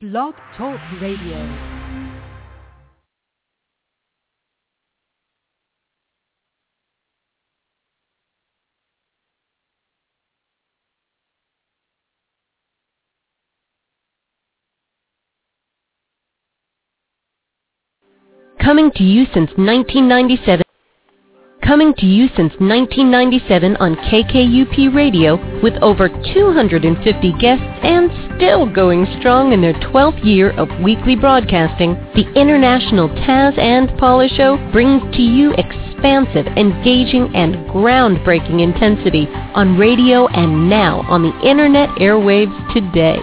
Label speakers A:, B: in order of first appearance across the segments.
A: Blog Talk Radio. Coming to you since 1997. Coming to you since 1997 on KKUP Radio with over 250 guests and still going strong in their 12th year of weekly broadcasting, the International Taz and Paula Show brings to you expansive, engaging, and groundbreaking intensity on radio and now on the internet airwaves today.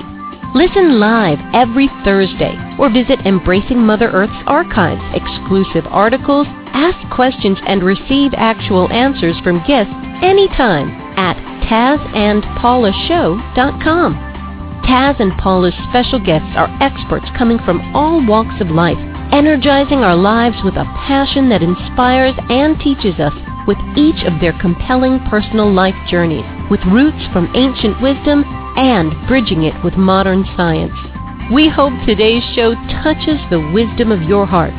A: Listen live every Thursday or visit Embracing Mother Earth's archives, exclusive articles, ask questions, and receive actual answers from guests anytime at TazandPaulaShow.com. Taz and Paula's special guests are experts coming from all walks of life, energizing our lives with a passion that inspires and teaches us with each of their compelling personal life journeys, with roots from ancient wisdom and bridging it with modern science. We hope today's show touches the wisdom of your heart.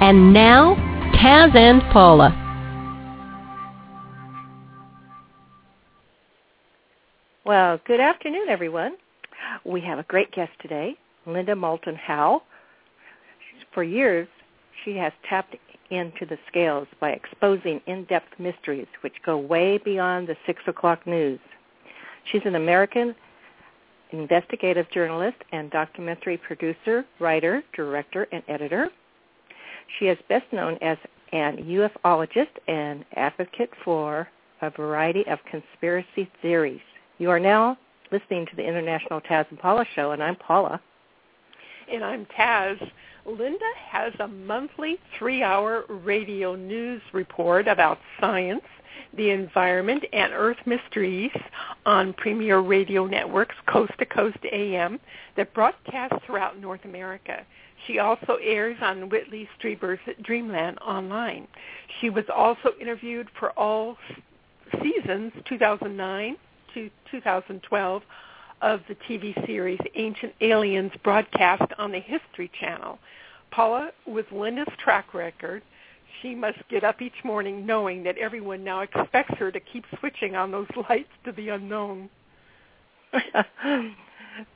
A: And now, Taz and Paula.
B: Well, good afternoon, everyone. We have a great guest today, Linda Moulton Howe. For years, she has tapped into the scales by exposing in-depth mysteries which go way beyond the 6 o'clock news. She's an American investigative journalist and documentary producer, writer, director, and editor. She is best known as an ufologist and advocate for a variety of conspiracy theories. You are now listening to the International Taz and Paula Show, and I'm Paula.
C: And I'm Taz. Linda has a monthly three-hour radio news report about science, the environment, and Earth mysteries on premier radio networks, Coast to Coast AM, that broadcasts throughout North America. She also airs on Whitley Strieber's Dreamland Online. She was also interviewed for all seasons, 2009 to 2012, of the TV series Ancient Aliens broadcast on the History Channel. Paula, with Linda's track record, she must get up each morning knowing that everyone now expects her to keep switching on those lights to the unknown.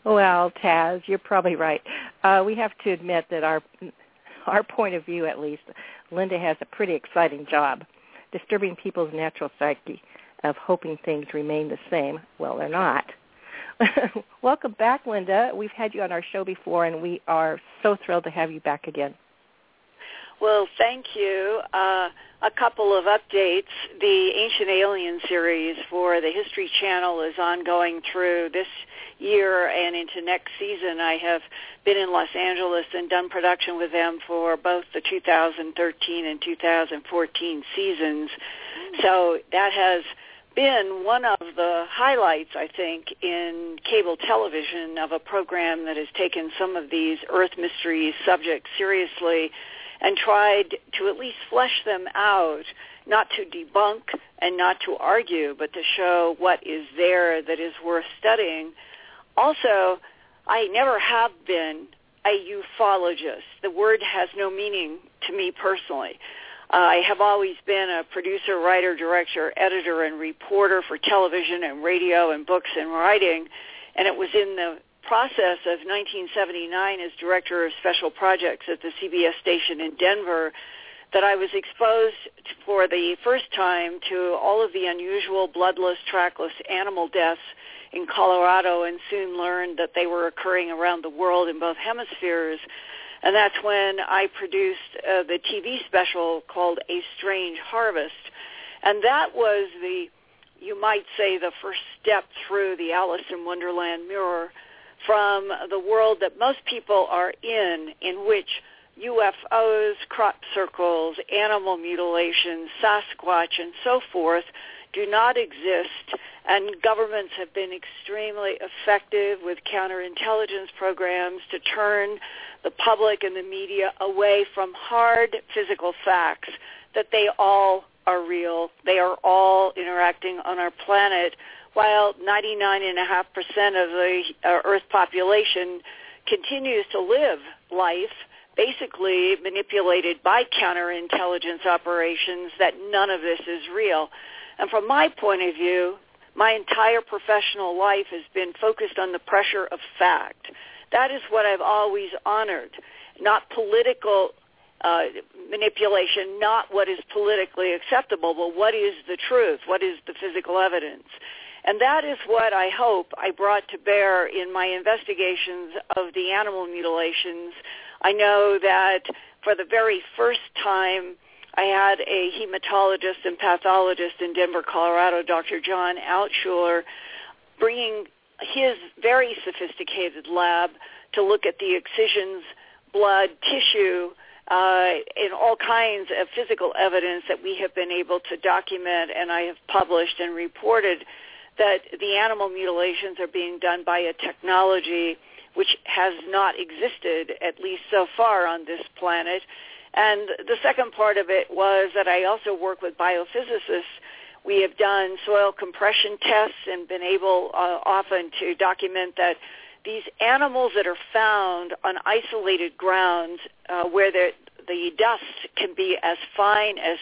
B: well, Taz, you're probably right. Uh, we have to admit that our our point of view, at least, Linda has a pretty exciting job, disturbing people's natural psyche of hoping things remain the same. Well, they're not. Welcome back, Linda. We've had you on our show before, and we are so thrilled to have you back again.
D: Well, thank you. Uh, a couple of updates. The Ancient Alien series for the History Channel is ongoing through this year and into next season. I have been in Los Angeles and done production with them for both the 2013 and 2014 seasons. So that has been one of the highlights, I think, in cable television of a program that has taken some of these Earth mysteries subjects seriously and tried to at least flesh them out, not to debunk and not to argue, but to show what is there that is worth studying. Also, I never have been a ufologist. The word has no meaning to me personally. I have always been a producer, writer, director, editor, and reporter for television and radio and books and writing. And it was in the process of 1979 as director of special projects at the CBS station in Denver that I was exposed for the first time to all of the unusual bloodless, trackless animal deaths in Colorado and soon learned that they were occurring around the world in both hemispheres. And that's when I produced uh, the TV special called A Strange Harvest. And that was the, you might say, the first step through the Alice in Wonderland mirror from the world that most people are in, in which UFOs, crop circles, animal mutilation, Sasquatch, and so forth do not exist, and governments have been extremely effective with counterintelligence programs to turn the public and the media away from hard physical facts that they all are real. They are all interacting on our planet while 99.5% of the uh, Earth population continues to live life basically manipulated by counterintelligence operations that none of this is real. And from my point of view, my entire professional life has been focused on the pressure of fact. That is what I've always honored, not political uh, manipulation, not what is politically acceptable, but what is the truth, what is the physical evidence. And that is what I hope I brought to bear in my investigations of the animal mutilations. I know that for the very first time, I had a hematologist and pathologist in Denver, Colorado, Dr. John Altshuler, bringing his very sophisticated lab to look at the excisions, blood, tissue, uh, and all kinds of physical evidence that we have been able to document and I have published and reported that the animal mutilations are being done by a technology which has not existed, at least so far on this planet. And the second part of it was that I also work with biophysicists. We have done soil compression tests and been able uh, often to document that these animals that are found on isolated grounds uh, where the, the dust can be as fine as,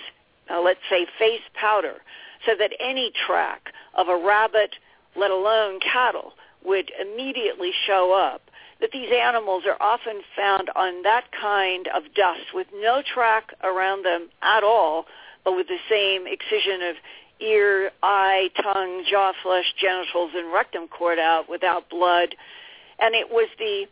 D: uh, let's say, face powder, so that any track of a rabbit, let alone cattle, would immediately show up. That these animals are often found on that kind of dust with no track around them at all, but with the same excision of ear, eye, tongue, jaw flesh, genitals, and rectum cored out without blood. And it was the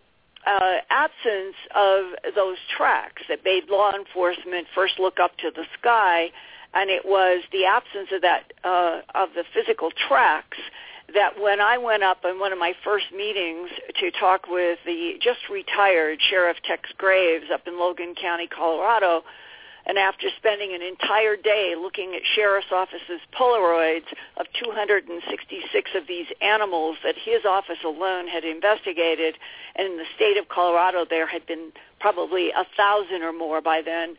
D: uh, absence of those tracks that made law enforcement first look up to the sky and it was the absence of that uh, of the physical tracks that when I went up in one of my first meetings to talk with the just retired Sheriff Tex Graves up in Logan County, Colorado, and after spending an entire day looking at sheriff's office's Polaroids of 266 of these animals that his office alone had investigated, and in the state of Colorado there had been probably a thousand or more by then,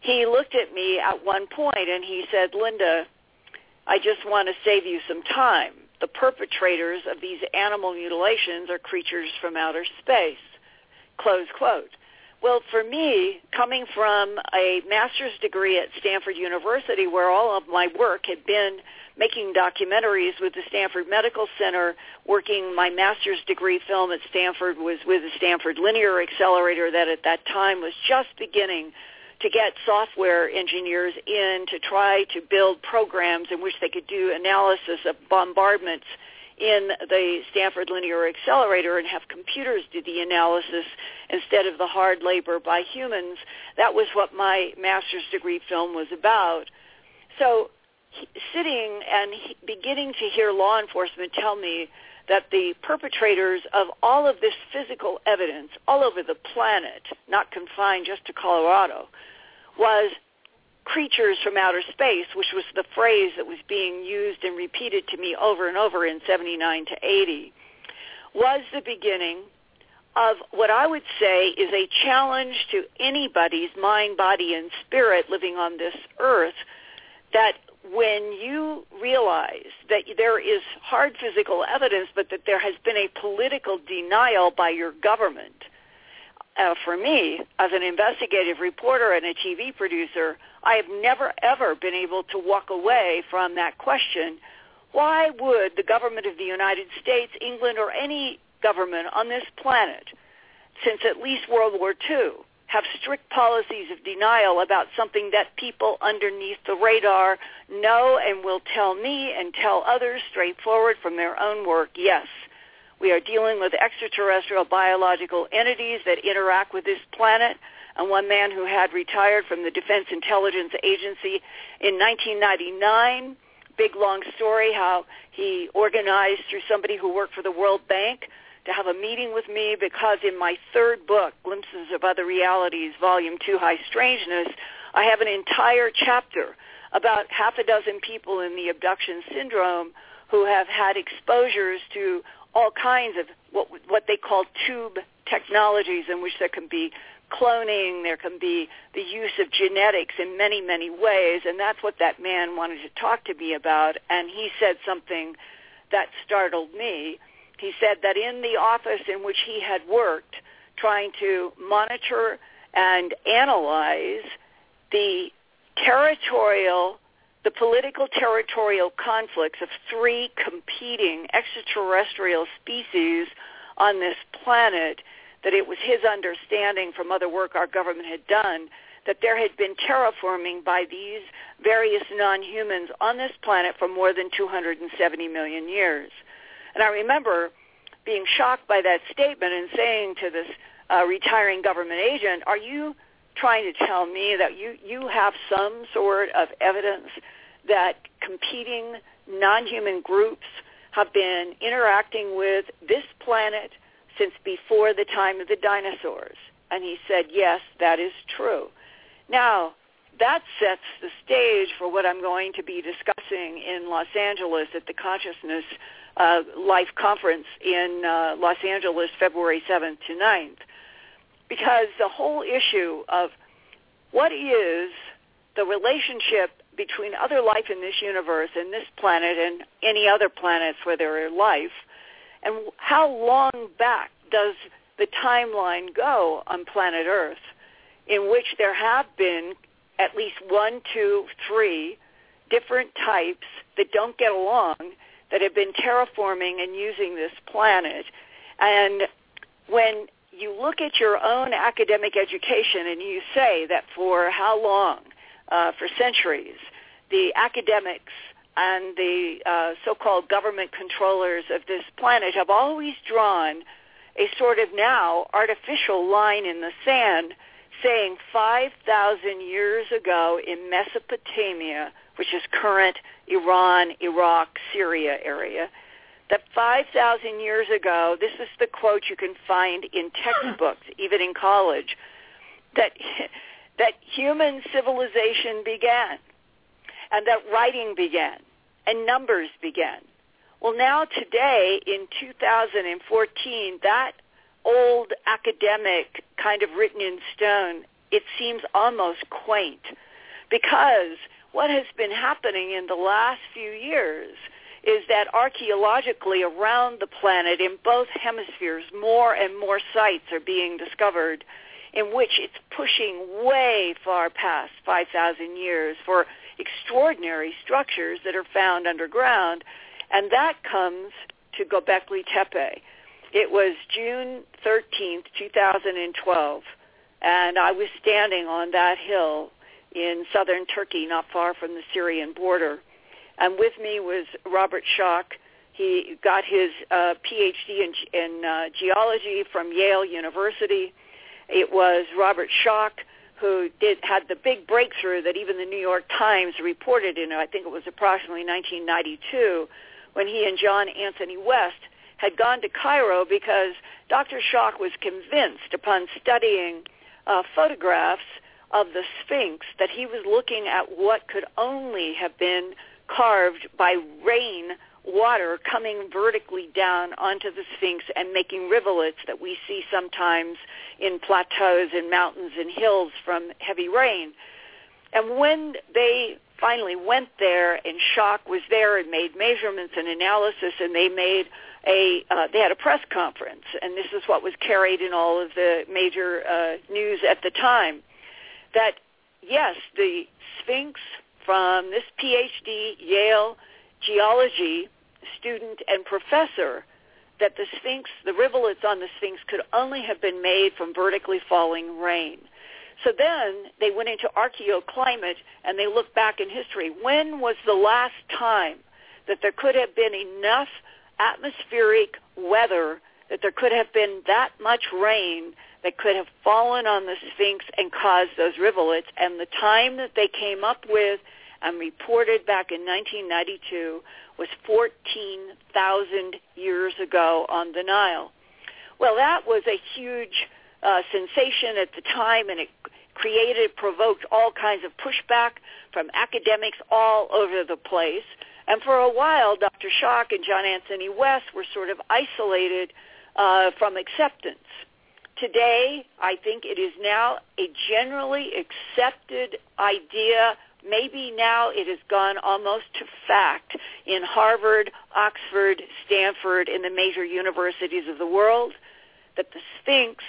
D: he looked at me at one point and he said, Linda, I just want to save you some time. The perpetrators of these animal mutilations are creatures from outer space. Close quote. Well, for me, coming from a master's degree at Stanford University where all of my work had been making documentaries with the Stanford Medical Center, working my master's degree film at Stanford was with the Stanford Linear Accelerator that at that time was just beginning to get software engineers in to try to build programs in which they could do analysis of bombardments in the Stanford Linear Accelerator and have computers do the analysis instead of the hard labor by humans. That was what my master's degree film was about. So sitting and beginning to hear law enforcement tell me that the perpetrators of all of this physical evidence all over the planet, not confined just to Colorado, was creatures from outer space, which was the phrase that was being used and repeated to me over and over in 79 to 80, was the beginning of what I would say is a challenge to anybody's mind, body, and spirit living on this earth that when you realize that there is hard physical evidence, but that there has been a political denial by your government uh, for me, as an investigative reporter and a TV producer, I have never ever been able to walk away from that question. Why would the government of the United States, England, or any government on this planet, since at least World War II, have strict policies of denial about something that people underneath the radar know and will tell me and tell others straightforward from their own work? Yes, we are dealing with extraterrestrial biological entities that interact with this planet. And one man who had retired from the Defense Intelligence Agency in 1999, big long story how he organized through somebody who worked for the World Bank to have a meeting with me because in my third book, Glimpses of Other Realities, Volume 2, High Strangeness, I have an entire chapter about half a dozen people in the abduction syndrome who have had exposures to all kinds of what what they call tube technologies in which there can be cloning, there can be the use of genetics in many, many ways, and that's what that man wanted to talk to me about. And he said something that startled me. He said that in the office in which he had worked trying to monitor and analyze the territorial, the political territorial conflicts of three competing extraterrestrial species on this planet that it was his understanding from other work our government had done that there had been terraforming by these various non-humans on this planet for more than 270 million years. And I remember being shocked by that statement and saying to this uh, retiring government agent, are you trying to tell me that you, you have some sort of evidence that competing non-human groups have been interacting with this planet since before the time of the dinosaurs? And he said, yes, that is true. Now, that sets the stage for what I'm going to be discussing in Los Angeles at the Consciousness uh, Life Conference in uh, Los Angeles, February 7th to 9th. Because the whole issue of what is the relationship between other life in this universe and this planet and any other planets where there are life, and how long back does the timeline go on planet Earth in which there have been at least one, two, three different types that don't get along that have been terraforming and using this planet. And when you look at your own academic education and you say that for how long, uh, for centuries, the academics and the uh, so-called government controllers of this planet have always drawn a sort of now artificial line in the sand saying 5,000 years ago in Mesopotamia, which is current Iran, Iraq, Syria area, that 5,000 years ago, this is the quote you can find in textbooks, even in college, that, that human civilization began and that writing began and numbers began. Well, now today in 2014, that old academic kind of written in stone, it seems almost quaint because what has been happening in the last few years is that archaeologically around the planet in both hemispheres more and more sites are being discovered in which it's pushing way far past 5,000 years for extraordinary structures that are found underground. And that comes to Göbekli Tepe. It was June 13th, 2012, and I was standing on that hill in southern Turkey, not far from the Syrian border. And with me was Robert Schoch. He got his uh, PhD in, in uh, geology from Yale University. It was Robert Schoch who did had the big breakthrough that even the New York Times reported in, I think it was approximately 1992, when he and John Anthony West had gone to Cairo because Dr. Schoch was convinced upon studying uh, photographs of the Sphinx that he was looking at what could only have been carved by rain water coming vertically down onto the Sphinx and making rivulets that we see sometimes in plateaus and mountains and hills from heavy rain. And when they finally went there and Schoch was there and made measurements and analysis and they made a uh, they had a press conference and this is what was carried in all of the major uh, news at the time that yes the Sphinx from this PhD Yale geology student and professor that the Sphinx, the rivulets on the Sphinx could only have been made from vertically falling rain. So then they went into archaeoclimate and they looked back in history. When was the last time that there could have been enough atmospheric weather that there could have been that much rain that could have fallen on the Sphinx and caused those rivulets? And the time that they came up with and reported back in 1992 was 14,000 years ago on the Nile. Well, that was a huge uh, sensation at the time, and it created, provoked all kinds of pushback from academics all over the place. And for a while, Dr. Schoch and John Anthony West were sort of isolated uh, from acceptance. Today, I think it is now a generally accepted idea maybe now it has gone almost to fact in Harvard, Oxford, Stanford, in the major universities of the world, that the Sphinx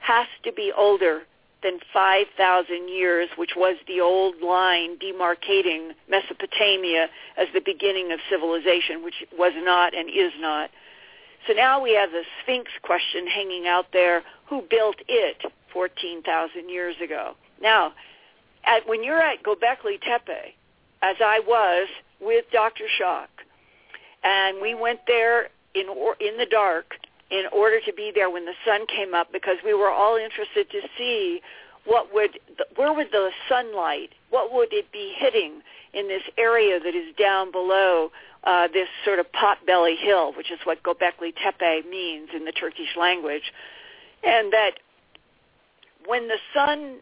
D: has to be older than 5,000 years, which was the old line demarcating Mesopotamia as the beginning of civilization, which was not and is not. So now we have the Sphinx question hanging out there. Who built it 14,000 years ago? Now, at, when you're at Göbekli Tepe, as I was with Dr. Schoch, and we went there in or, in the dark in order to be there when the sun came up because we were all interested to see what would where would the sunlight what would it be hitting in this area that is down below uh, this sort of potbelly hill, which is what Göbekli Tepe means in the Turkish language, and that when the sun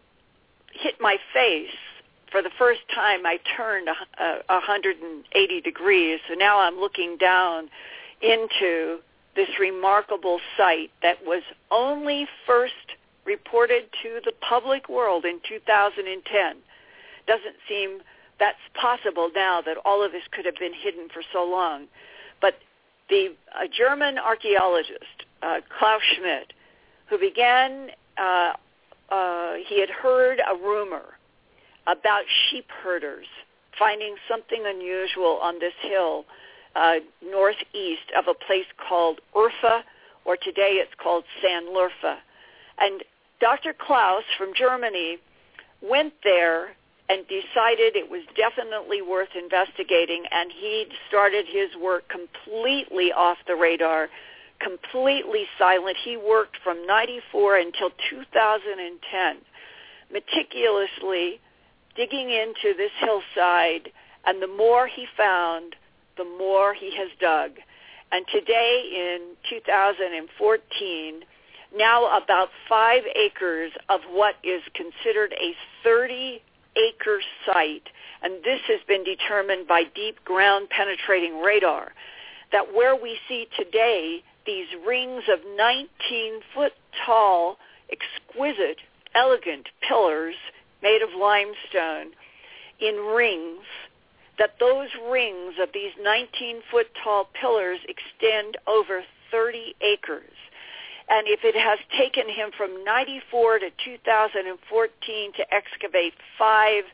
D: hit my face for the first time, I turned a 180 degrees. So now I'm looking down into this remarkable site that was only first reported to the public world in 2010. Doesn't seem that's possible now that all of this could have been hidden for so long. But the a German archaeologist, uh, Klaus Schmidt, who began, uh, uh, he had heard a rumor about sheep herders finding something unusual on this hill uh, northeast of a place called Urfa, or today it's called Sanliurfa. And Dr. Klaus from Germany went there and decided it was definitely worth investigating, and he started his work completely off the radar, completely silent. He worked from 94 until 2010, meticulously digging into this hillside, and the more he found, the more he has dug. And today in 2014, now about five acres of what is considered a 30 acre site, and this has been determined by deep ground penetrating radar, that where we see today these rings of 19 foot tall, exquisite, elegant pillars made of limestone in rings, that those rings of these 19 foot tall pillars extend over 30 acres. And if it has taken him from 94 to 2014 to excavate five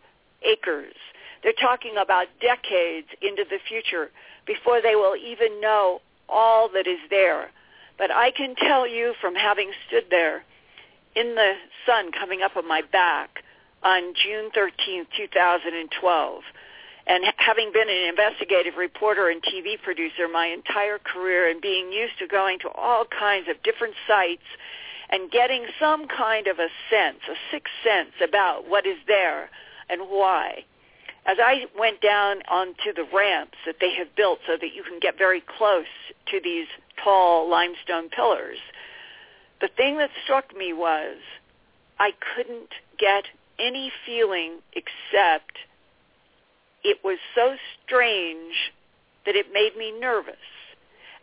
D: acres, they're talking about decades into the future before they will even know all that is there. But I can tell you from having stood there in the sun coming up on my back on June 13, 2012, and having been an investigative reporter and TV producer my entire career and being used to going to all kinds of different sites and getting some kind of a sense, a sixth sense about what is there and why. As I went down onto the ramps that they have built so that you can get very close to these tall limestone pillars, the thing that struck me was I couldn't get any feeling except it was so strange that it made me nervous.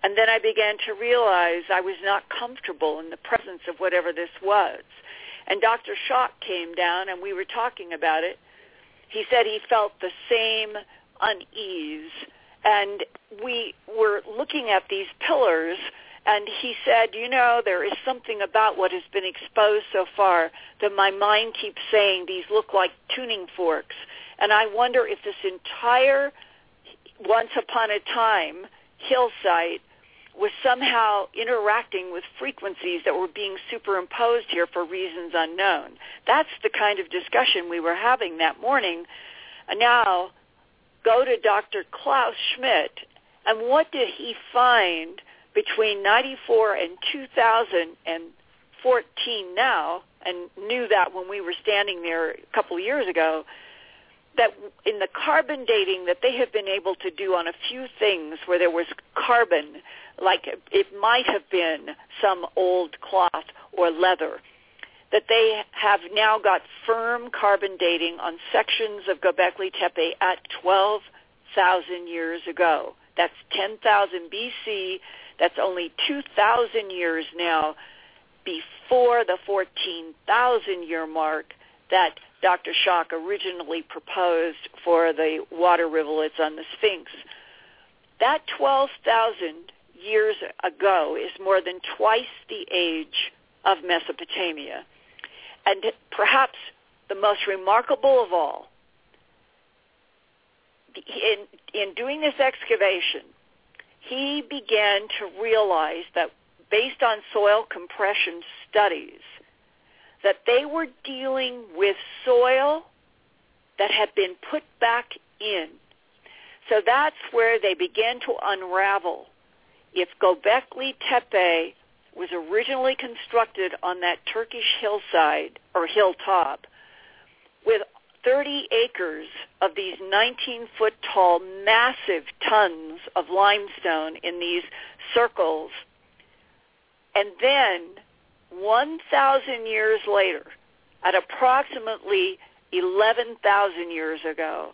D: And then I began to realize I was not comfortable in the presence of whatever this was. And Dr. Schoch came down and we were talking about it. He said he felt the same unease. And we were looking at these pillars and he said, you know, there is something about what has been exposed so far that my mind keeps saying these look like tuning forks. And I wonder if this entire once upon a time hillside was somehow interacting with frequencies that were being superimposed here for reasons unknown. That's the kind of discussion we were having that morning. And now go to Dr. Klaus Schmidt, and what did he find between 94 and 2014 now, and knew that when we were standing there a couple of years ago, that in the carbon dating that they have been able to do on a few things where there was carbon, like it might have been some old cloth or leather, that they have now got firm carbon dating on sections of Göbekli Tepe at 12,000 years ago. That's 10,000 BC. That's only 2,000 years now before the 14,000 year mark that Dr. Schoch originally proposed for the water rivulets on the Sphinx. That 12,000 years ago is more than twice the age of Mesopotamia. And perhaps the most remarkable of all, in, in doing this excavation, he began to realize that based on soil compression studies, that they were dealing with soil that had been put back in. So that's where they began to unravel. If Göbekli Tepe was originally constructed on that Turkish hillside or hilltop with 30 acres of these 19-foot tall massive tons of limestone in these circles. And then 1,000 years later, at approximately 11,000 years ago,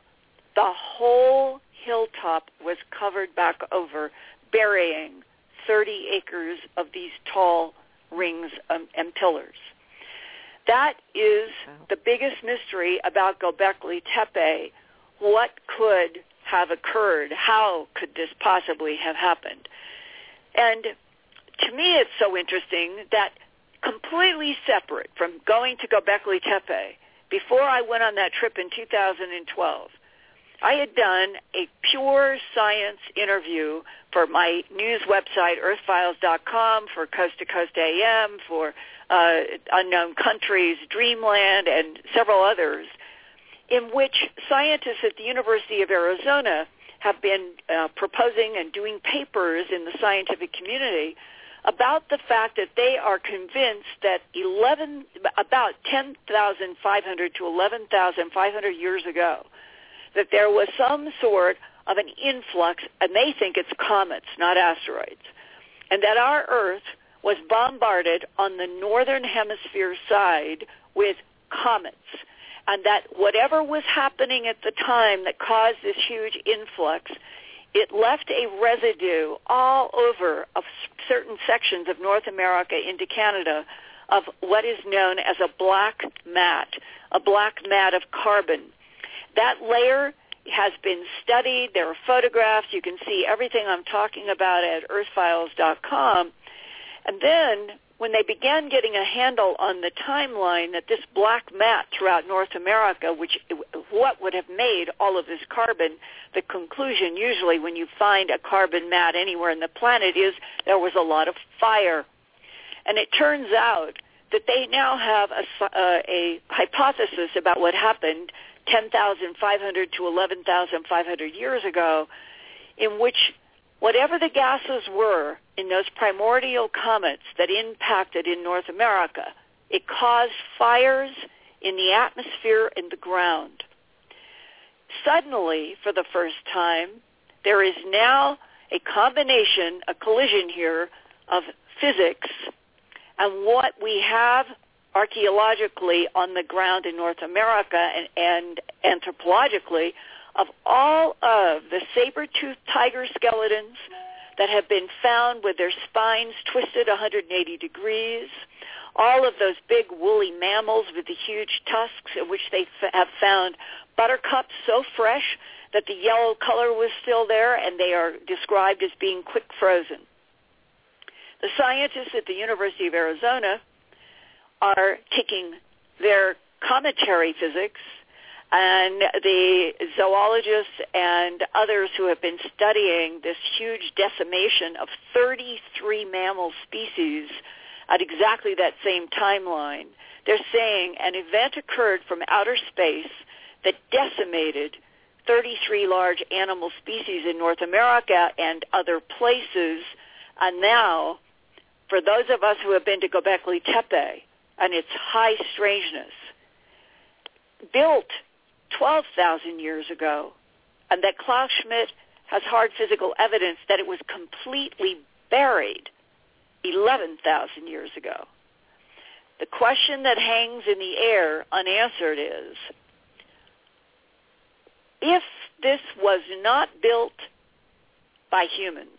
D: the whole hilltop was covered back over, burying 30 acres of these tall rings um, and pillars. That is the biggest mystery about Göbekli Tepe. What could have occurred? How could this possibly have happened? And to me, it's so interesting that completely separate from going to Göbekli Tepe, before I went on that trip in 2012, I had done a pure science interview for my news website, earthfiles.com, for Coast to Coast AM, for uh, Unknown Countries, Dreamland, and several others, in which scientists at the University of Arizona have been uh, proposing and doing papers in the scientific community about the fact that they are convinced that 11, about 10,500 to 11,500 years ago, that there was some sort of an influx, and they think it's comets, not asteroids, and that our Earth was bombarded on the northern hemisphere side with comets, and that whatever was happening at the time that caused this huge influx, it left a residue all over of certain sections of North America into Canada of what is known as a black mat, a black mat of carbon. That layer has been studied. There are photographs. You can see everything I'm talking about at earthfiles.com. And then when they began getting a handle on the timeline that this black mat throughout North America, which what would have made all of this carbon, the conclusion usually when you find a carbon mat anywhere in the planet is there was a lot of fire. And it turns out that they now have a, uh, a hypothesis about what happened 10,500 to 11,500 years ago in which whatever the gases were in those primordial comets that impacted in North America, it caused fires in the atmosphere and the ground. Suddenly, for the first time, there is now a combination, a collision here of physics and what we have archaeologically on the ground in North America and, and anthropologically of all of the saber-toothed tiger skeletons that have been found with their spines twisted 180 degrees, all of those big woolly mammals with the huge tusks in which they f- have found buttercups so fresh that the yellow color was still there and they are described as being quick frozen. The scientists at the University of Arizona are taking their cometary physics and the zoologists and others who have been studying this huge decimation of 33 mammal species at exactly that same timeline, they're saying an event occurred from outer space that decimated 33 large animal species in North America and other places. And now, for those of us who have been to Göbekli Tepe and its high strangeness, built 12,000 years ago, and that Klaus Schmidt has hard physical evidence that it was completely buried 11,000 years ago. The question that hangs in the air unanswered is, if this was not built by humans,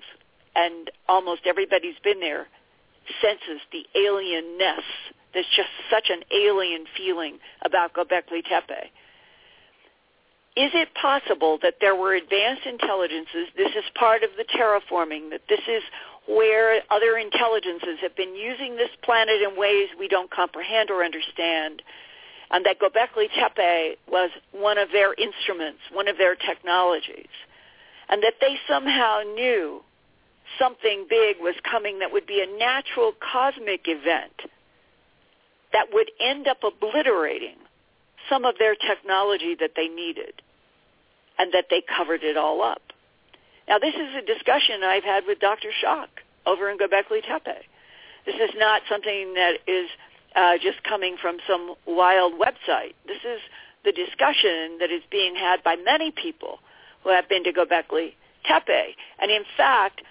D: and almost everybody's been there, senses the alienness. There's just such an alien feeling about Göbekli Tepe is it possible that there were advanced intelligences, this is part of the terraforming, that this is where other intelligences have been using this planet in ways we don't comprehend or understand, and that Göbekli Tepe was one of their instruments, one of their technologies, and that they somehow knew something big was coming that would be a natural cosmic event that would end up obliterating some of their technology that they needed and that they covered it all up. Now, this is a discussion I've had with Dr. Schoch over in Göbekli Tepe. This is not something that is uh, just coming from some wild website. This is the discussion that is being had by many people who have been to Göbekli Tepe. And in fact,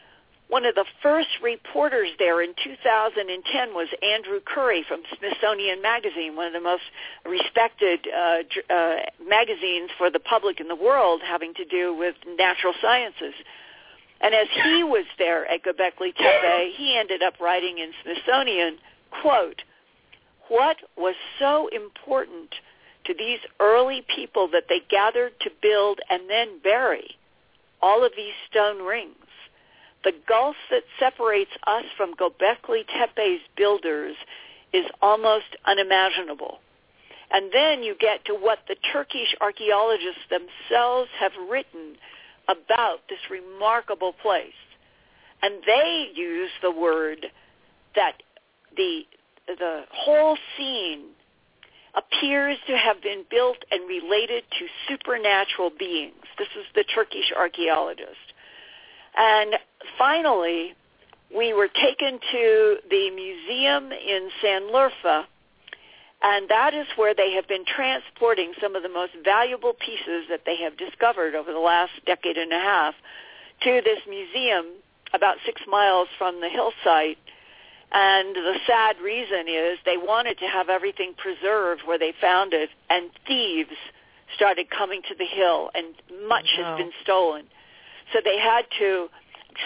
D: one of the first reporters there in 2010 was Andrew Curry from Smithsonian Magazine, one of the most respected uh, uh, magazines for the public in the world having to do with natural sciences. And as he was there at Göbekli Tepe, he ended up writing in Smithsonian, quote, what was so important to these early people that they gathered to build and then bury all of these stone rings? The gulf that separates us from Göbekli Tepe's builders is almost unimaginable. And then you get to what the Turkish archaeologists themselves have written about this remarkable place. And they use the word that the, the whole scene appears to have been built and related to supernatural beings. This is the Turkish archaeologist. And finally, we were taken to the museum in Sanliurfa, and that is where they have been transporting some of the most valuable pieces that they have discovered over the last decade and a half to this museum about six miles from the hillsite. And the sad reason is they wanted to have everything preserved where they found it, and thieves started coming to the hill, and much oh, has been stolen. So they had to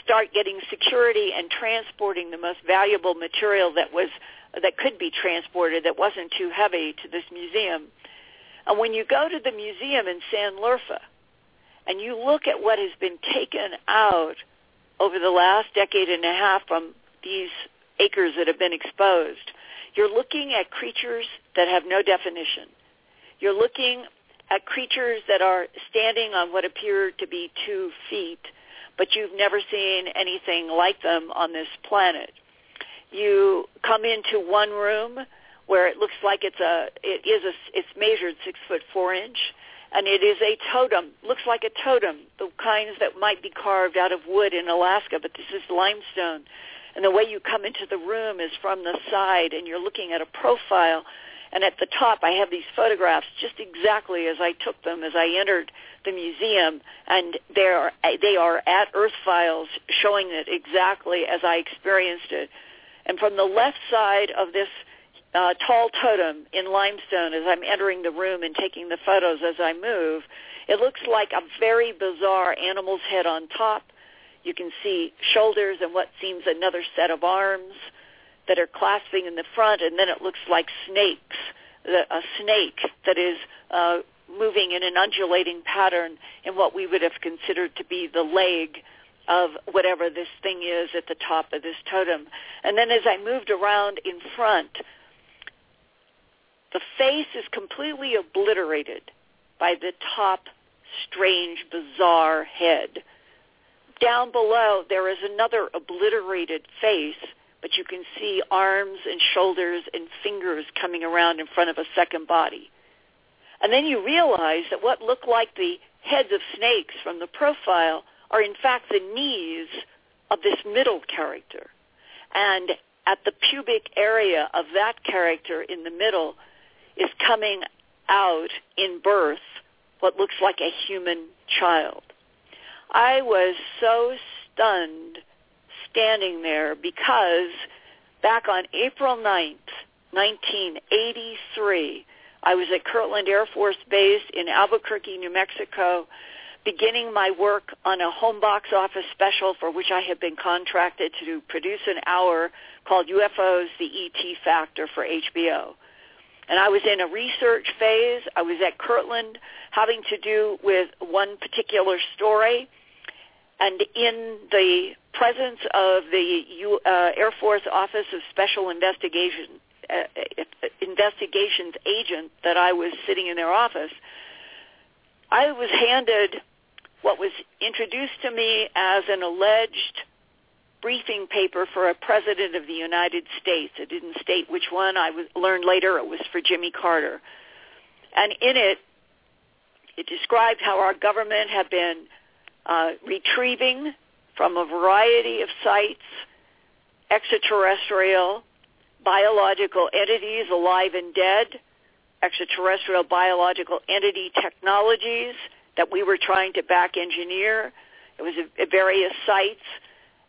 D: start getting security and transporting the most valuable material that was that could be transported that wasn't too heavy to this museum. And when you go to the museum in Sanliurfa and you look at what has been taken out over the last decade and a half from these acres that have been exposed, you're looking at creatures that have no definition. You're looking at creatures that are standing on what appear to be two feet, but you've never seen anything like them on this planet. You come into one room where it looks like it's a it is a it's measured six foot four inch, and it is a totem. Looks like a totem, the kinds that might be carved out of wood in Alaska, but this is limestone. And the way you come into the room is from the side, and you're looking at a profile and at the top, I have these photographs just exactly as I took them as I entered the museum, and they are they are at Earth Files, showing it exactly as I experienced it. And from the left side of this uh, tall totem in limestone, as I'm entering the room and taking the photos as I move, it looks like a very bizarre animal's head on top. You can see shoulders and what seems another set of arms that are clasping in the front, and then it looks like snakes, a snake that is uh, moving in an undulating pattern in what we would have considered to be the leg of whatever this thing is at the top of this totem. And then as I moved around in front, the face is completely obliterated by the top strange, bizarre head. Down below, there is another obliterated face but you can see arms and shoulders and fingers coming around in front of a second body. And then you realize that what look like the heads of snakes from the profile are in fact the knees of this middle character. And at the pubic area of that character in the middle is coming out in birth what looks like a human child. I was so stunned standing there because back on April 9th, 1983, I was at Kirtland Air Force Base in Albuquerque, New Mexico, beginning my work on a home box office special for which I had been contracted to produce an hour called UFOs, the ET Factor for HBO. And I was in a research phase. I was at Kirtland having to do with one particular story and in the presence of the U, uh, Air Force Office of Special Investigation uh, investigations agent that I was sitting in their office, I was handed what was introduced to me as an alleged briefing paper for a president of the United States. It didn't state which one. I was, learned later it was for Jimmy Carter. And in it, it described how our government had been uh, retrieving from a variety of sites extraterrestrial biological entities, alive and dead, extraterrestrial biological entity technologies that we were trying to back engineer. It was at various sites.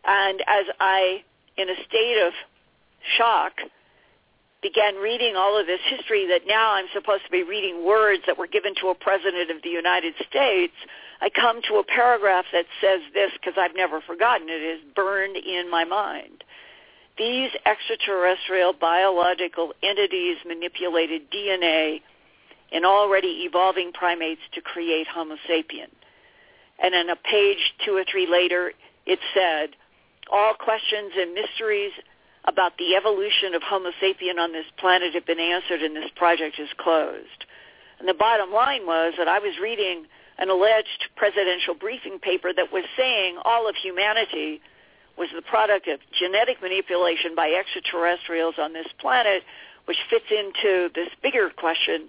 D: And as I, in a state of shock, began reading all of this history that now I'm supposed to be reading words that were given to a president of the United States, I come to a paragraph that says this because I've never forgotten it. Is burned in my mind. These extraterrestrial biological entities manipulated DNA in already evolving primates to create Homo sapien. And in a page two or three later, it said, all questions and mysteries about the evolution of Homo sapien on this planet have been answered and this project is closed. And the bottom line was that I was reading an alleged presidential briefing paper that was saying all of humanity was the product of genetic manipulation by extraterrestrials on this planet, which fits into this bigger question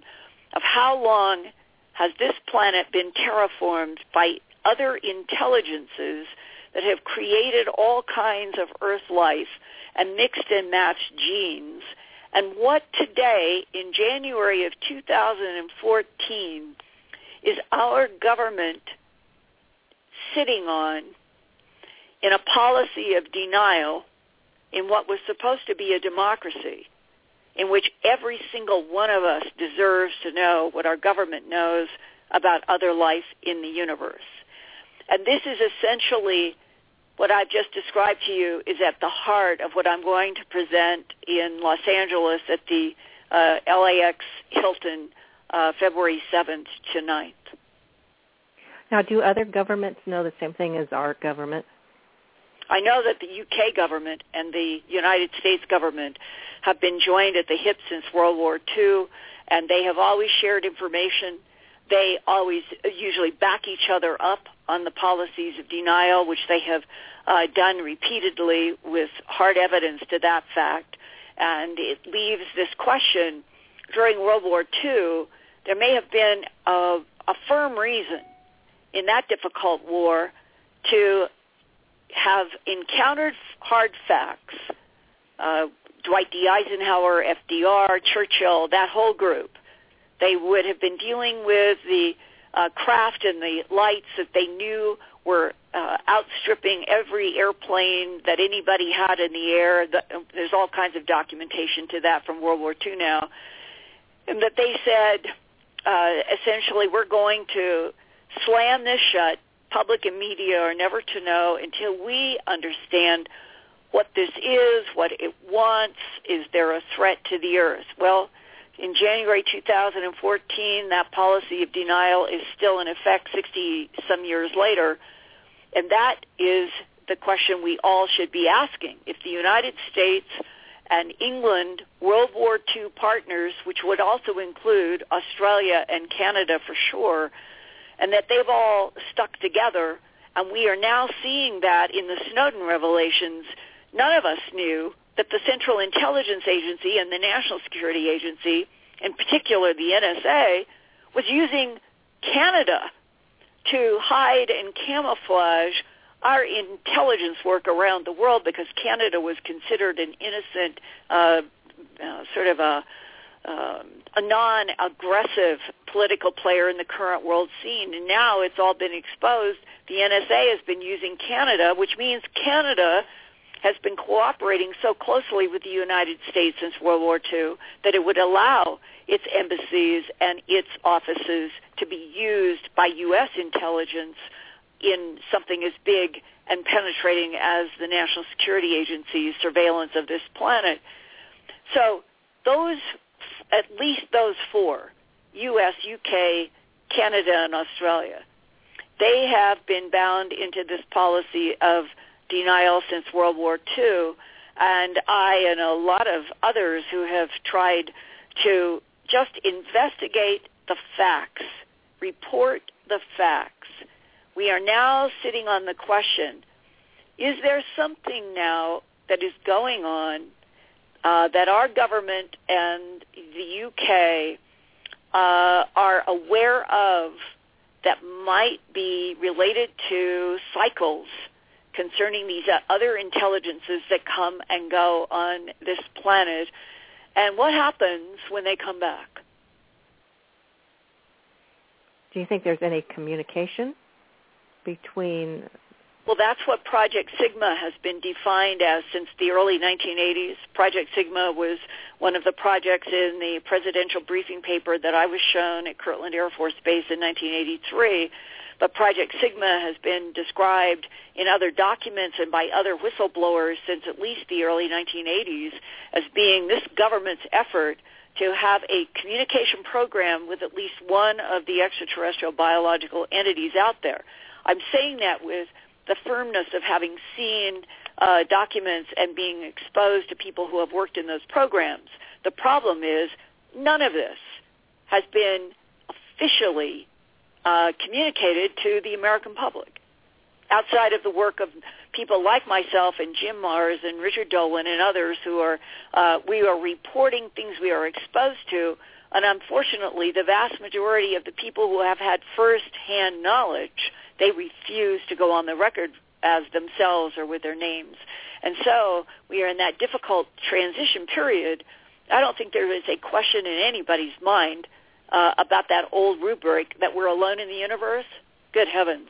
D: of how long has this planet been terraformed by other intelligences that have created all kinds of Earth life and mixed and matched genes. And what today, in January of 2014, is our government sitting on in a policy of denial in what was supposed to be a democracy in which every single one of us deserves to know what our government knows about other life in the universe. And this is essentially what I've just described to you is at the heart of what I'm going to present in Los Angeles at the uh, LAX Hilton uh, February 7th to 9th.
B: Now, do other governments know the same thing as our government?
D: I know that the UK government and the United States government have been joined at the hip since World War II, and they have always shared information. They always usually back each other up on the policies of denial, which they have uh, done repeatedly with hard evidence to that fact. And it leaves this question during World War II, there may have been a, a firm reason in that difficult war to have encountered hard facts. Uh, Dwight D. Eisenhower, FDR, Churchill, that whole group. They would have been dealing with the uh, craft and the lights that they knew were uh, outstripping every airplane that anybody had in the air. There's all kinds of documentation to that from World War II now. And that they said, uh, essentially, we're going to slam this shut. Public and media are never to know until we understand what this is, what it wants. Is there a threat to the earth? Well, in January 2014, that policy of denial is still in effect 60 some years later. And that is the question we all should be asking. If the United States and England, World War II partners, which would also include Australia and Canada for sure, and that they've all stuck together, and we are now seeing that in the Snowden revelations, none of us knew that the Central Intelligence Agency and the National Security Agency, in particular the NSA, was using Canada to hide and camouflage our intelligence work around the world because Canada was considered an innocent, uh, uh, sort of a, um, a non-aggressive political player in the current world scene. And now it's all been exposed. The NSA has been using Canada, which means Canada has been cooperating so closely with the United States since World War II that it would allow its embassies and its offices to be used by U.S. intelligence in something as big and penetrating as the National Security Agency's surveillance of this planet. So those, at least those four, U.S., U.K., Canada, and Australia, they have been bound into this policy of denial since World War II. And I and a lot of others who have tried to just investigate the facts, report the facts. We are now sitting on the question, is there something now that is going on uh, that our government and the UK uh, are aware of that might be related to cycles concerning these uh, other intelligences that come and go on this planet and what happens when they come back.
B: Do you think there's any communication between
D: well, that's what Project Sigma has been defined as since the early 1980s. Project Sigma was one of the projects in the presidential briefing paper that I was shown at Kirtland Air Force Base in 1983. But Project Sigma has been described in other documents and by other whistleblowers since at least the early 1980s as being this government's effort to have a communication program with at least one of the extraterrestrial biological entities out there. I'm saying that with the firmness of having seen uh, documents and being exposed to people who have worked in those programs. The problem is none of this has been officially uh, communicated to the American public. Outside of the work of people like myself and Jim Marrs and Richard Dolan and others who are, uh, we are reporting things we are exposed to, and unfortunately the vast majority of the people who have had first-hand knowledge they refuse to go on the record as themselves or with their names. And so we are in that difficult transition period. I don't think there is a question in anybody's mind uh, about that old rubric that we're alone in the universe. Good heavens.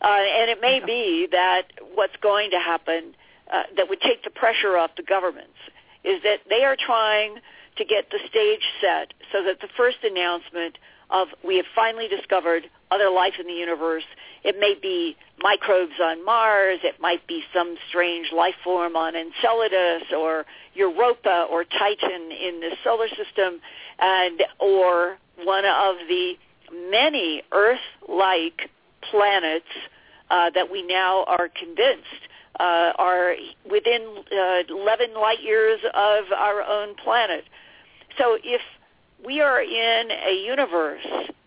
D: Uh, and it may be that what's going to happen uh, that would take the pressure off the governments is that they are trying to get the stage set so that the first announcement of we have finally discovered other life in the universe it may be microbes on Mars. It might be some strange life form on Enceladus or Europa or Titan in the solar system, and or one of the many Earth-like planets uh, that we now are convinced uh, are within uh, 11 light years of our own planet. So if we are in a universe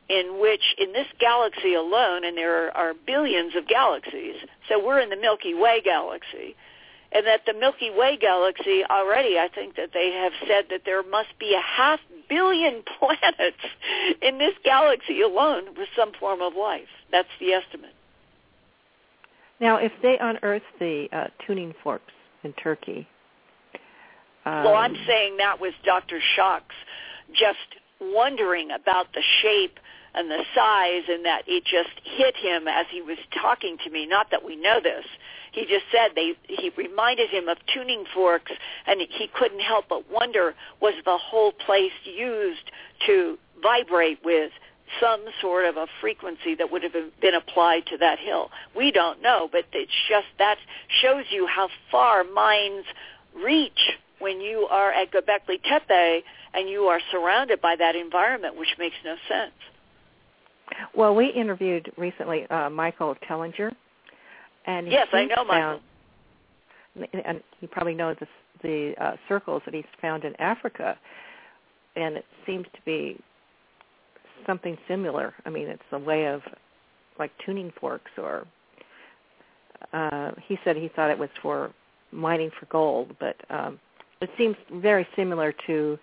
D: in which in this galaxy alone, and there are billions of galaxies, so we're in the Milky Way galaxy, and that the Milky Way galaxy already, I think that they have said that there must be a half billion planets in this galaxy alone with some form of life. That's the estimate.
B: Now, if they unearth the uh, tuning forks in Turkey,
D: um, well, I'm saying that was Dr. Schoch's just wondering about the shape and the size and that it just hit him as he was talking to me. Not that we know this. He just said they he reminded him of tuning forks and he couldn't help but wonder was the whole place used to vibrate with some sort of a frequency that would have been applied to that hill. We don't know, but it's just that shows you how far minds reach when you are at Göbekli Tepe and you are surrounded by that environment, which makes no sense.
B: Well, we interviewed recently uh, Michael Tellinger, and
D: yes, I know
B: found, Michael. And he probably knows the, the uh, circles that he's found in Africa, and it seems to be something similar. I mean, it's a way of like tuning forks, or uh, he said he thought it was for mining for gold, but um, it seems very similar to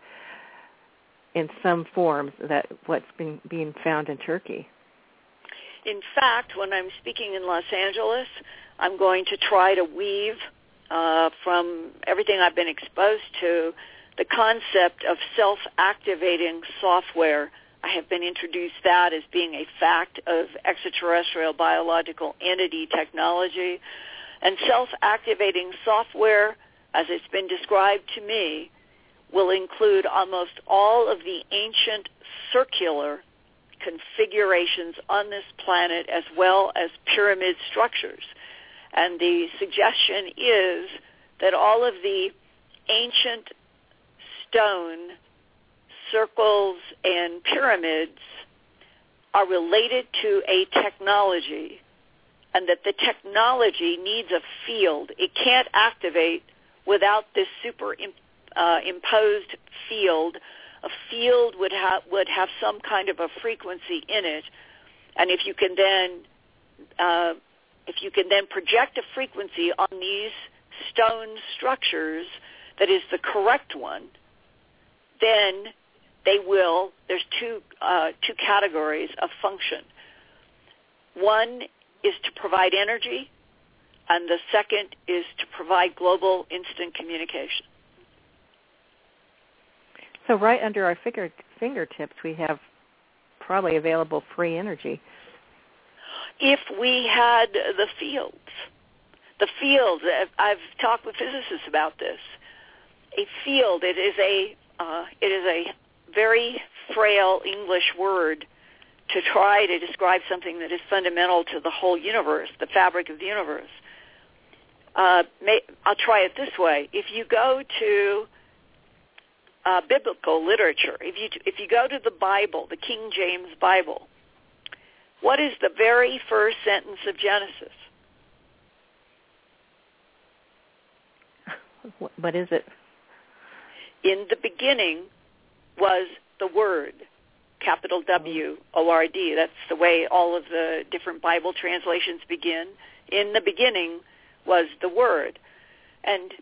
B: in some forms that what's been being found in Turkey.
D: In fact, when I'm speaking in Los Angeles, I'm going to try to weave uh, from everything I've been exposed to the concept of self-activating software. I have been introduced that as being a fact of extraterrestrial biological entity technology. And self-activating software, as it's been described to me, will include almost all of the ancient circular configurations on this planet as well as pyramid structures. And the suggestion is that all of the ancient stone circles and pyramids are related to a technology and that the technology needs a field. It can't activate without this superimposed uh, field. A field would have would have some kind of a frequency in it, and if you can then uh, if you can then project a frequency on these stone structures that is the correct one, then they will. There's two uh, two categories of function. One is to provide energy, and the second is to provide global instant communication.
B: So right under our finger, fingertips, we have probably available free energy.
D: If we had the fields, the fields, I've talked with physicists about this. A field, it is a, uh, it is a very frail English word to try to describe something that is fundamental to the whole universe, the fabric of the universe. Uh, may, I'll try it this way. If you go to uh, biblical literature, if you if you go to the Bible, the King James Bible, what is the very first sentence of Genesis?
B: What is it?
D: In the beginning was the Word capital W O R D. That's the way all of the different Bible translations begin. In the beginning was the Word, and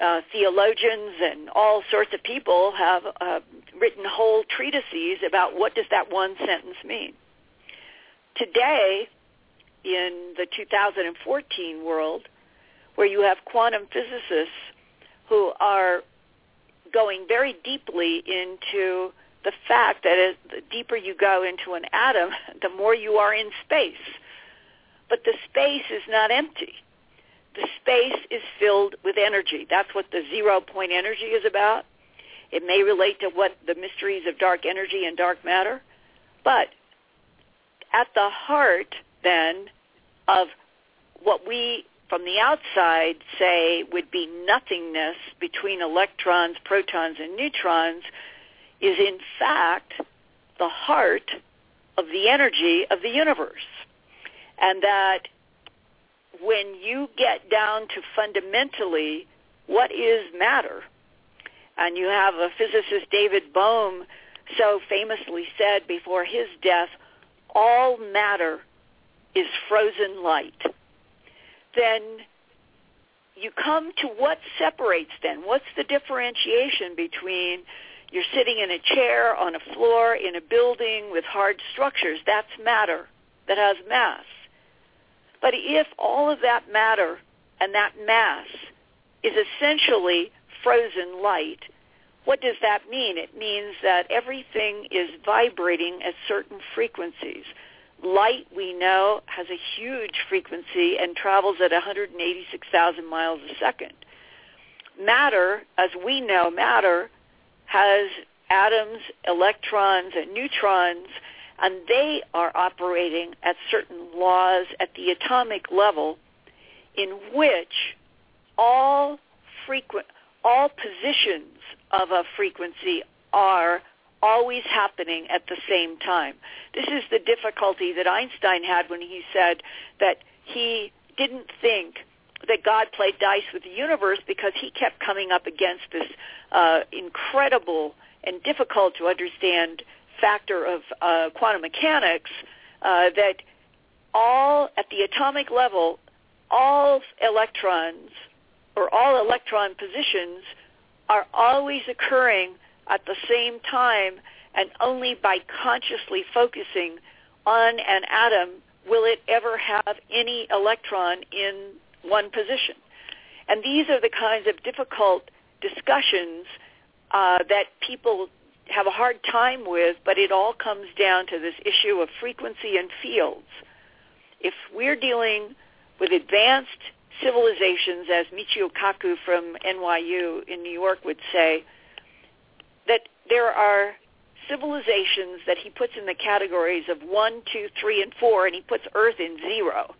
D: uh, theologians and all sorts of people have uh, written whole treatises about what does that one sentence mean. Today, in the 2014 world, where you have quantum physicists who are going very deeply into the fact that as the deeper you go into an atom, the more you are in space. But the space is not empty. The space is filled with energy. That's what the zero point energy is about. It may relate to what the mysteries of dark energy and dark matter. But at the heart, then, of what we from the outside say would be nothingness between electrons, protons, and neutrons is in fact the heart of the energy of the universe. And that when you get down to fundamentally what is matter, and you have a physicist, David Bohm, so famously said before his death, all matter is frozen light, then you come to what separates then? What's the differentiation between you're sitting in a chair, on a floor, in a building with hard structures. That's matter that has mass. But if all of that matter and that mass is essentially frozen light, what does that mean? It means that everything is vibrating at certain frequencies. Light, we know, has a huge frequency and travels at 186,000 miles a second. Matter, as we know, matter has atoms, electrons, and neutrons, and they are operating at certain laws at the atomic level in which all frequent all positions of a frequency are always happening at the same time. This is the difficulty that Einstein had when he said that he didn't think that God played dice with the universe because he kept coming up against this uh, incredible and difficult to understand factor of uh, quantum mechanics uh, that all at the atomic level, all electrons or all electron positions are always occurring at the same time and only by consciously focusing on an atom will it ever have any electron in one position. And these are the kinds of difficult discussions uh, that people have a hard time with, but it all comes down to this issue of frequency and fields. If we're dealing with advanced civilizations, as Michio Kaku from NYU in New York would say, there are civilizations that he puts in the categories of one, two, three, and four, and he puts Earth in zero.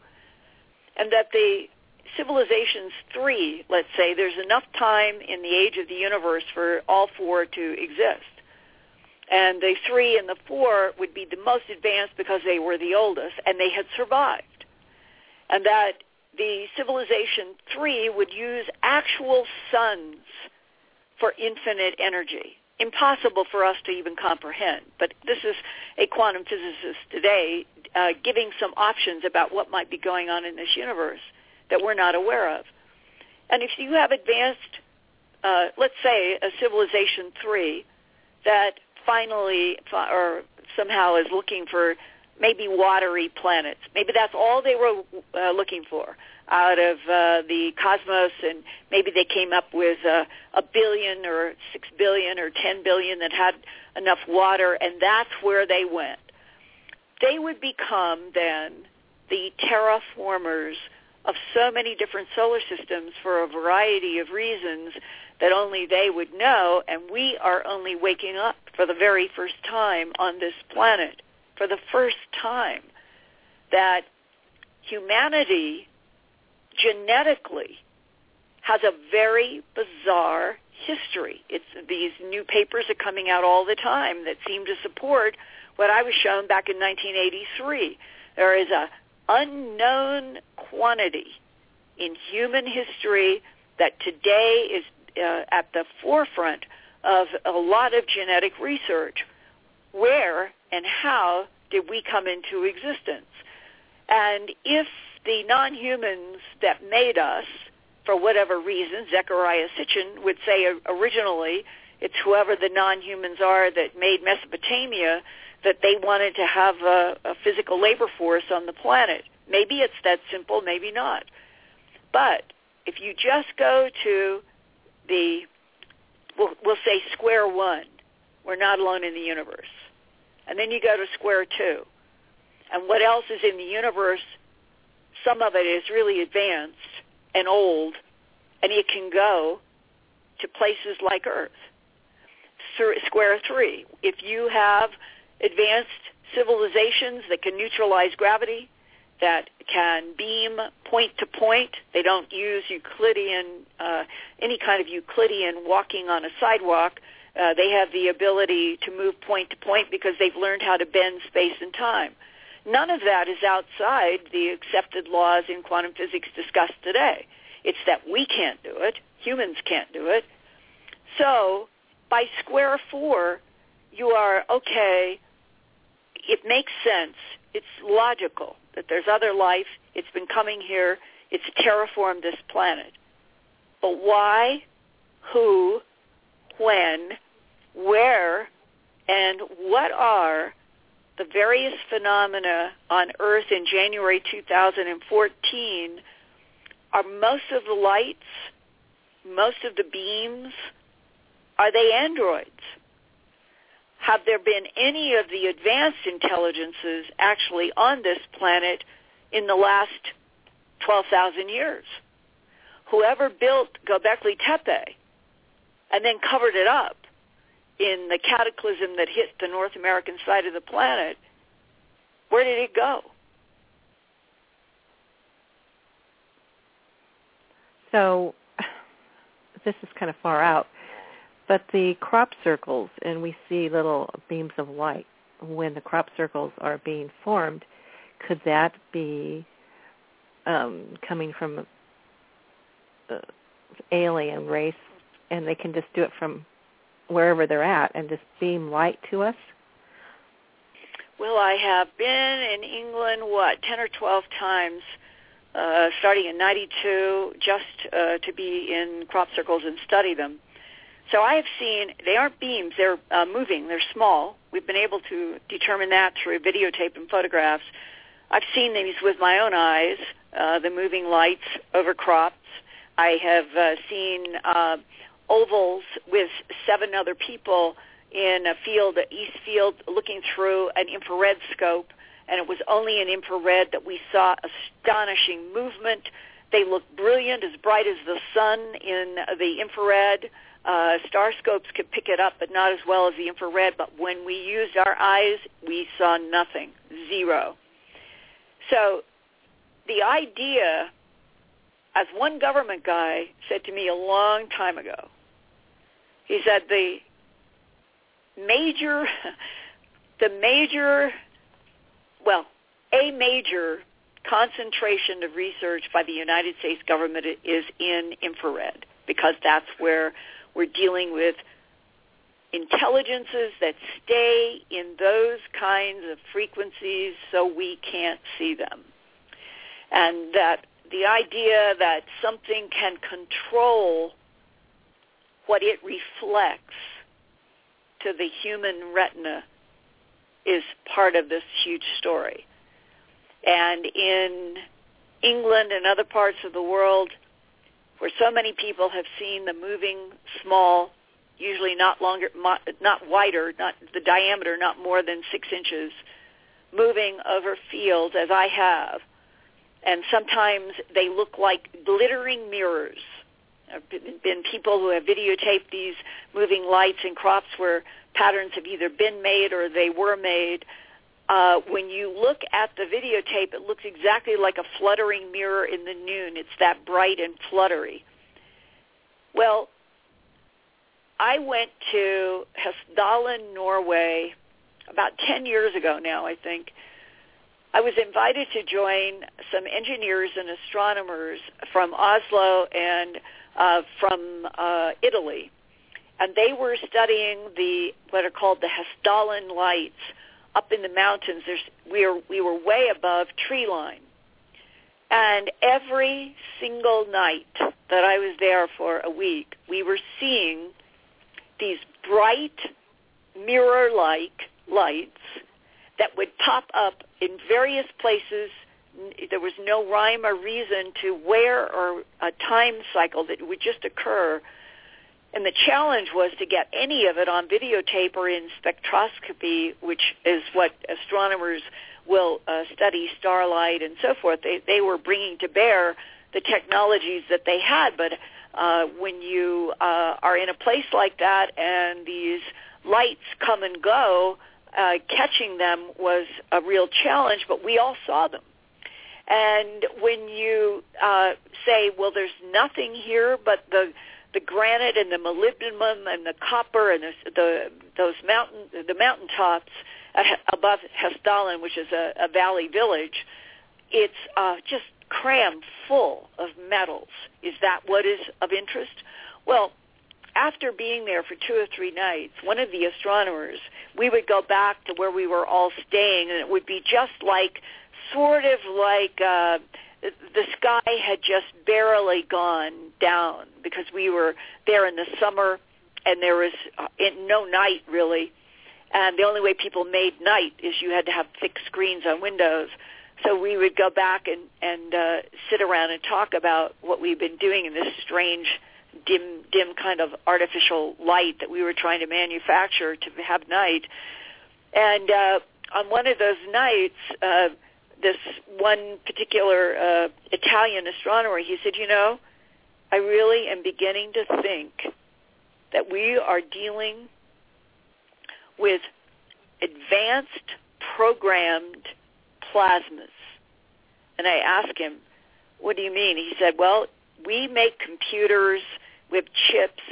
D: And that the civilizations three, let's say, there's enough time in the age of the universe for all four to exist. And the three and the four would be the most advanced because they were the oldest and they had survived. And that the civilization three would use actual suns for infinite energy. Impossible for us to even comprehend. But this is a quantum physicist today uh, giving some options about what might be going on in this universe that we're not aware of. And if you have advanced, uh, let's say, a civilization three that finally or somehow is looking for maybe watery planets. Maybe that's all they were uh, looking for out of uh, the cosmos, and maybe they came up with uh, a billion or six billion or ten billion that had enough water, and that's where they went. They would become then the terraformers of so many different solar systems for a variety of reasons that only they would know, and we are only waking up for the very first time on this planet, for the first time that humanity genetically has a very bizarre history. It's these new papers are coming out all the time that seem to support what I was shown back in 1983. There is a unknown quantity in human history that today is uh, at the forefront of a lot of genetic research. Where and how did we come into existence? And if the non-humans that made us, for whatever reason, Zecharia Sitchin would say originally it's whoever the non-humans are that made Mesopotamia that they wanted to have a, a physical labor force on the planet. Maybe it's that simple, maybe not. But if you just go to the, we'll, we'll say square one, we're not alone in the universe. And then you go to square two. And what else is in the universe? Some of it is really advanced and old, and it can go to places like Earth. Square three, if you have advanced civilizations that can neutralize gravity, that can beam point to point. They don't use Euclidean, uh, any kind of Euclidean walking on a sidewalk. Uh, they have the ability to move point to point because they've learned how to bend space and time. None of that is outside the accepted laws in quantum physics discussed today. It's that we can't do it. Humans can't do it. So by square four, you are, okay, it makes sense. It's logical that there's other life. It's been coming here. It's terraformed this planet. But why, who, when, where, and what are the various phenomena on Earth in January 2014 are most of the lights, most of the beams, are they androids? have there been any of the advanced intelligences actually on this planet in the last 12,000 years? Whoever built Göbekli Tepe and then covered it up in the cataclysm that hit the North American side of the planet, where did it go?
B: So this is kind of far out, but the crop circles, and we see little beams of light when the crop circles are being formed, could that be um, coming from uh, alien race, and they can just do it from wherever they're at and just beam light to us?
D: Well, I have been in England, what, 10 or 12 times, uh, starting in 92, just uh, to be in crop circles and study them. So I have seen, they aren't beams, they're uh, moving, they're small. We've been able to determine that through videotape and photographs. I've seen these with my own eyes, uh, the moving lights over crops. I have uh, seen uh, ovals with seven other people in a field, east field, looking through an infrared scope, and it was only in infrared that we saw astonishing movement. They looked brilliant, as bright as the sun in the infrared. Uh, star scopes could pick it up, but not as well as the infrared. But when we used our eyes, we saw nothing, zero. So the idea, as one government guy said to me a long time ago, he said the major, the major, well, a major concentration of research by the United States government is in infrared because that's where we're dealing with intelligences that stay in those kinds of frequencies so we can't see them. And that the idea that something can control what it reflects to the human retina is part of this huge story. And in England and other parts of the world where so many people have seen the moving small, usually not longer, not wider, not the diameter, not more than six inches, moving over fields as I have, and sometimes they look like glittering mirrors. Been people who have videotaped these moving lights in crops where patterns have either been made or they were made. Uh, when you look at the videotape, it looks exactly like a fluttering mirror in the noon. It's that bright and fluttery. Well, I went to Hessdalen, Norway, about 10 years ago now, I think, I was invited to join some engineers and astronomers from Oslo and uh, from uh, Italy, and they were studying the what are called the Hessdalen lights up in the mountains. There's, we were we were way above tree line, and every single night that I was there for a week, we were seeing these bright mirror-like lights that would pop up in various places. There was no rhyme or reason to where or a time cycle that would just occur. And the challenge was to get any of it on videotape or in spectroscopy, which is what astronomers will uh, study starlight and so forth. They, they were bringing to bear the technologies that they had, but uh, when you uh, are in a place like that and these lights come and go, uh, catching them was a real challenge, but we all saw them. And when you uh, say, well, there's nothing here but the the granite and the molybdenum and the copper and the, the those mountain the mountaintops above Hessdalen, which is a, a valley village, it's uh, just crammed full of metals. Is that what is of interest? Well, after being there for two or three nights, one of the astronomers, we would go back to where we were all staying, and it would be just like, sort of like uh, the sky had just barely gone down because we were there in the summer, and there was uh, no night really. And the only way people made night is you had to have thick screens on windows. So we would go back and and uh, sit around and talk about what we've been doing in this strange dim dim kind of artificial light that we were trying to manufacture to have night. And uh, on one of those nights, uh, this one particular uh, Italian astronomer, he said, "You know, I really am beginning to think that we are dealing with advanced programmed plasmas." And I asked him, "What do you mean?" He said, "Well, we make computers with chips.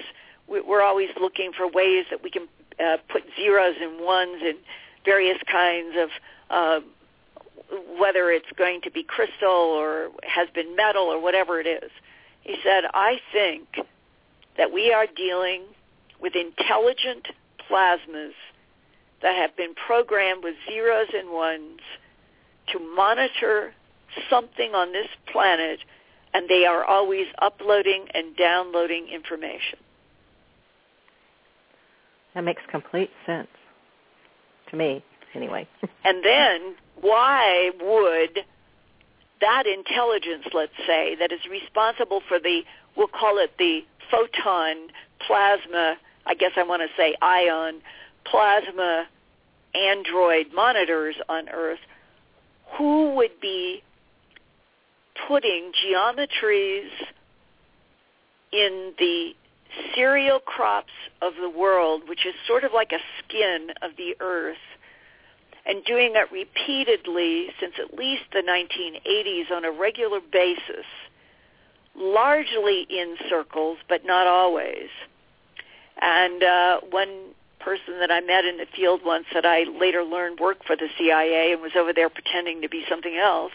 D: We're always looking for ways that we can uh, put zeros and ones in various kinds of uh, whether it's going to be crystal or has been metal or whatever it is. He said, I think that we are dealing with intelligent plasmas that have been programmed with zeros and ones to monitor something on this planet and they are always uploading and downloading information.
B: That makes complete sense to me, anyway.
D: and then why would that intelligence, let's say, that is responsible for the, we'll call it the photon plasma, I guess I want to say ion, plasma android monitors on Earth, who would be putting geometries in the cereal crops of the world, which is sort of like a skin of the earth, and doing it repeatedly since at least the 1980s on a regular basis, largely in circles, but not always. And uh, one person that I met in the field once that I later learned worked for the CIA and was over there pretending to be something else.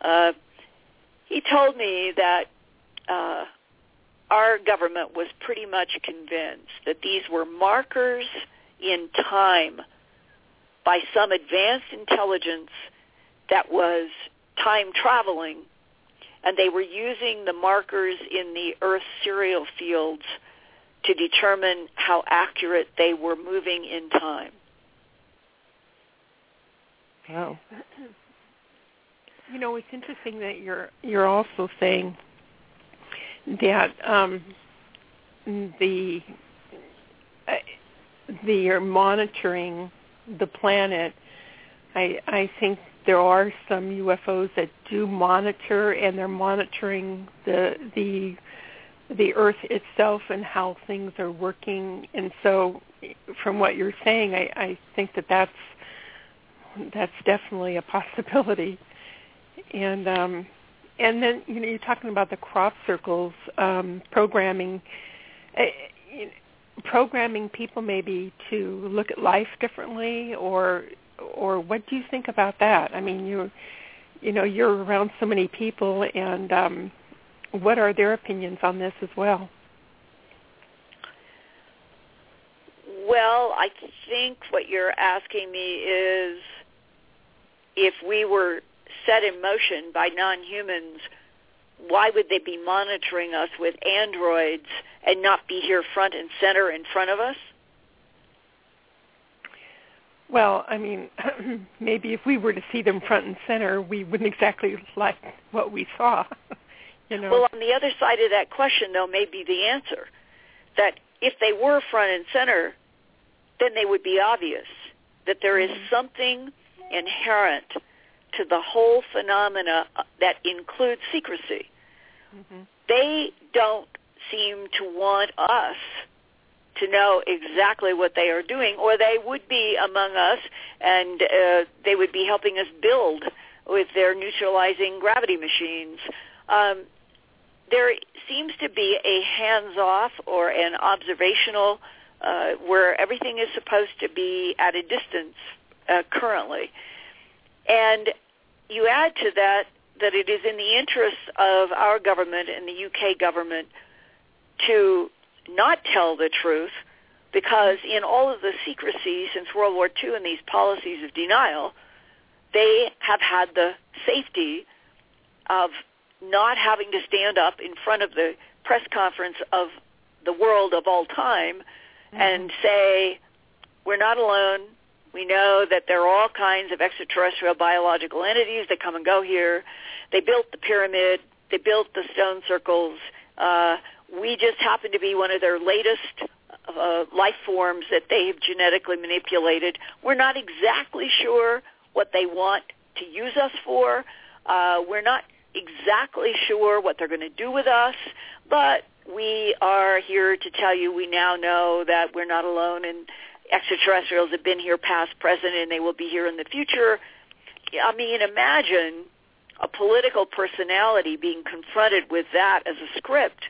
D: Uh, he told me that uh, our government was pretty much convinced that these were markers in time by some advanced intelligence that was time traveling, and they were using the markers in the Earth cereal fields to determine how accurate they were moving in time.
C: Wow. You know, it's interesting that you're you're also saying that um, the uh, the are monitoring the planet. I I think there are some UFOs that do monitor, and they're monitoring the the the Earth itself and how things are working. And so, from what you're saying, I, I think that that's that's definitely a possibility. And um, and then you know you're talking about the crop circles um, programming. Programming people maybe to look at life differently or or what do you think about that? I mean you you know you're around so many people and um what are their opinions on this as well?
D: Well i think what you're asking me is if we were set in motion by non-humans why would they be monitoring us with androids and not be here front and center in front of us?
C: Well, I mean, maybe if we were to see them front and center, we wouldn't exactly like what we saw. you know.
D: Well, on the other side of that question, though, may be the answer that if they were front and center, then they would be obvious that there is mm-hmm. something inherent to the whole phenomena uh, that includes secrecy. Mm-hmm. They don't seem to want us to know exactly what they are doing, or they would be among us and uh, they would be helping us build with their neutralizing gravity machines. Um, there seems to be a hands-off or an observational uh, where everything is supposed to be at a distance uh, currently. And you add to that that it is in the interests of our government and the UK government to not tell the truth because in all of the secrecy since World War II and these policies of denial, they have had the safety of not having to stand up in front of the press conference of the world of all time mm-hmm. and say, we're not alone. We know that there are all kinds of extraterrestrial biological entities that come and go here. They built the pyramid. They built the stone circles. Uh, we just happen to be one of their latest uh, life forms that they have genetically manipulated. We're not exactly sure what they want to use us for. Uh, we're not exactly sure what they're going to do with us, but we are here to tell you we now know that we're not alone and extraterrestrials have been here past, present, and they will be here in the future. I mean, imagine a political personality being confronted with that as a script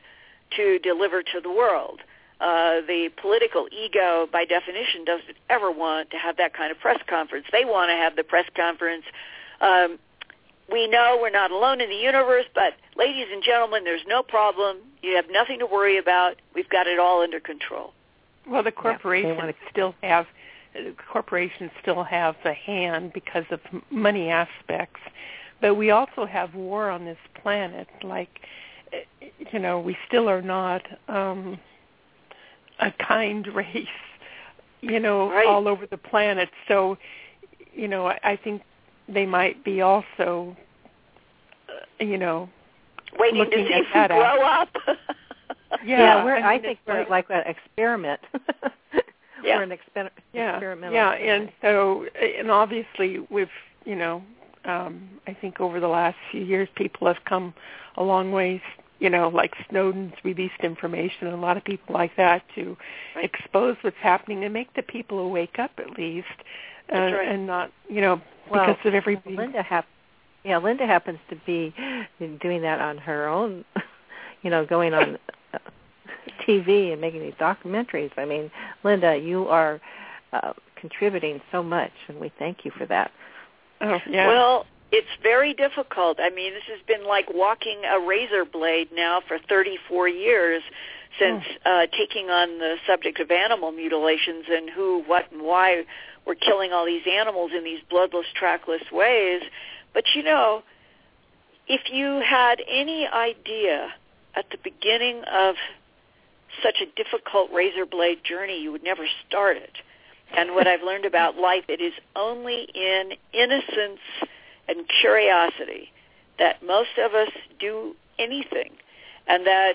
D: to deliver to the world. Uh, the political ego, by definition, doesn't ever want to have that kind of press conference. They want to have the press conference. Um, we know we're not alone in the universe, but ladies and gentlemen, there's no problem. You have nothing to worry about. We've got it all under control.
C: Well, the corporations yeah, still have corporations still have the hand because of money aspects, but we also have war on this planet. Like you know, we still are not um, a kind race, you know,
D: right.
C: all over the planet. So, you know, I, I think they might be also, uh, you know,
D: waiting
C: to
D: see if we grow up.
C: yeah,
E: we're,
C: I, mean,
E: I think we're like an experiment.
D: yeah.
E: We're an exper-
C: yeah.
E: experimental.
C: Yeah, and so, and obviously, we've, you know, um, I think over the last few years, people have come a long ways you know, like Snowden's released information and a lot of people like that to right. expose what's happening and make the people wake up at least, uh,
D: right.
C: and not, you know,
E: well,
C: because of everything.
E: Linda hap- yeah, Linda happens to be doing that on her own, you know, going on TV and making these documentaries. I mean, Linda, you are uh, contributing so much, and we thank you for that.
C: Oh, yeah.
D: Well, it's very difficult. I mean, this has been like walking a razor blade now for 34 years since uh, taking on the subject of animal mutilations and who, what, and why we're killing all these animals in these bloodless, trackless ways. But you know, if you had any idea at the beginning of such a difficult razor blade journey, you would never start it. And what I've learned about life, it is only in innocence and curiosity that most of us do anything. And that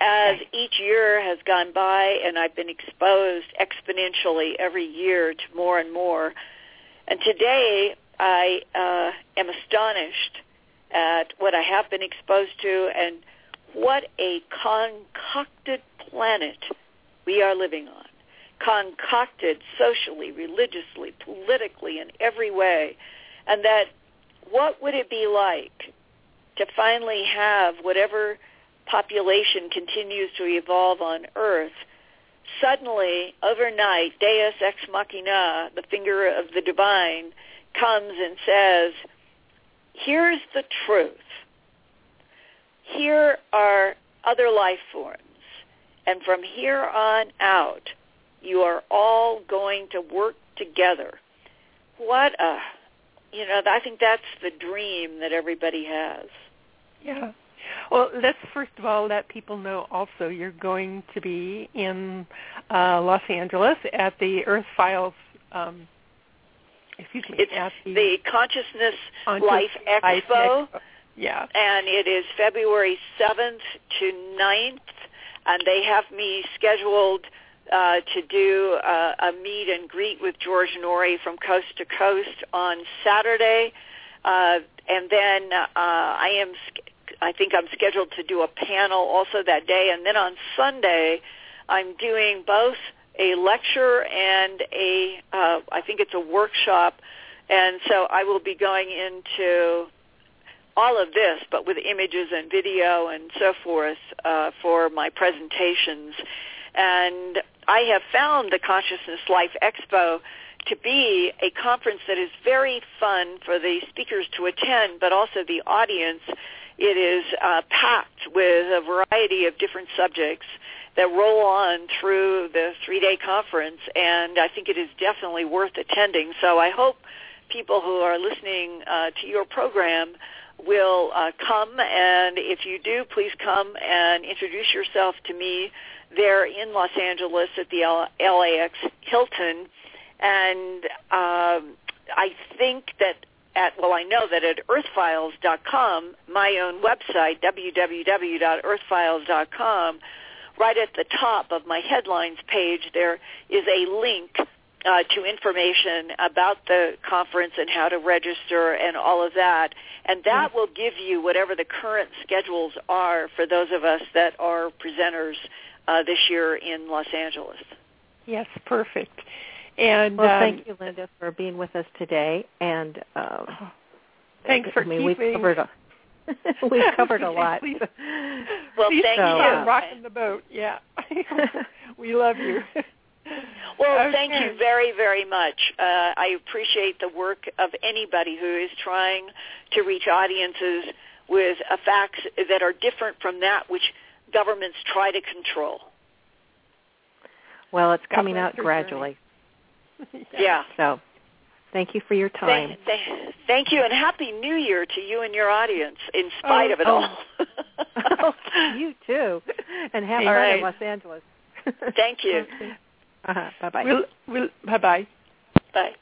D: as each year has gone by and I've been exposed exponentially every year to more and more, and today I uh, am astonished at what I have been exposed to and what a concocted planet we are living on. Concocted socially, religiously, politically, in every way. And that what would it be like to finally have whatever population continues to evolve on Earth, suddenly, overnight, Deus ex machina, the finger of the divine, comes and says, here's the truth. Here are other life forms. And from here on out, you are all going to work together. What a, you know, I think that's the dream that everybody has.
C: Yeah. Well, let's first of all let people know also you're going to be in uh, Los Angeles at the Earth Files. Um, excuse me.
D: It's
C: at
D: the, the Consciousness
C: Conscious
D: Life
C: Life
D: Expo,
C: Expo. Yeah.
D: and it is February 7th to 9th, and they have me scheduled uh, to do uh, a meet and greet with George Noory from Coast to Coast on Saturday, uh, and then uh, I am I think I'm scheduled to do a panel also that day, and then on Sunday, I'm doing both a lecture and a uh, I think it's a workshop, and so I will be going into all of this, but with images and video and so forth uh, for my presentations. And I have found the Consciousness Life Expo to be a conference that is very fun for the speakers to attend, but also the audience. It is uh, packed with a variety of different subjects that roll on through the three-day conference, and I think it is definitely worth attending. So I hope people who are listening uh, to your program will uh, come, and if you do, please come and introduce yourself to me there in Los Angeles at the LAX Hilton. And um, I think that at, well, I know that at earthfiles.com, my own website, www.earthfiles.com, right at the top of my headlines page, there is a link uh, to information about the conference and how to register and all of that. And that will give you whatever the current schedules are for those of us that are presenters uh, this year in Los Angeles.
C: Yes, perfect. And
E: Well,
C: um,
E: thank you, Linda, for being with us today. And um,
C: thanks for
E: I mean, we've
C: keeping.
E: covered a, we've covered a lot.
C: Please,
D: Well,
C: please
D: thank
C: keep
E: you.
C: on rocking the boat. Yeah, we love you.
D: Well, thank you very, very much. Uh, I appreciate the work of anybody who is trying to reach audiences with uh, facts that are different from that which governments try to control.
E: well, it's coming
C: bless
E: out gradually.
D: Yeah.
E: So, thank you for your time.
D: Thank, thank, thank you, and happy New Year to you and your audience, in spite
C: Oh,
D: of it
E: oh.
D: all.
E: you too, and have
D: All
E: fun
D: right.
E: in Los Angeles.
D: Thank you.
E: Uh-huh. Bye bye.
C: We'll, we'll, bye bye.
D: Bye.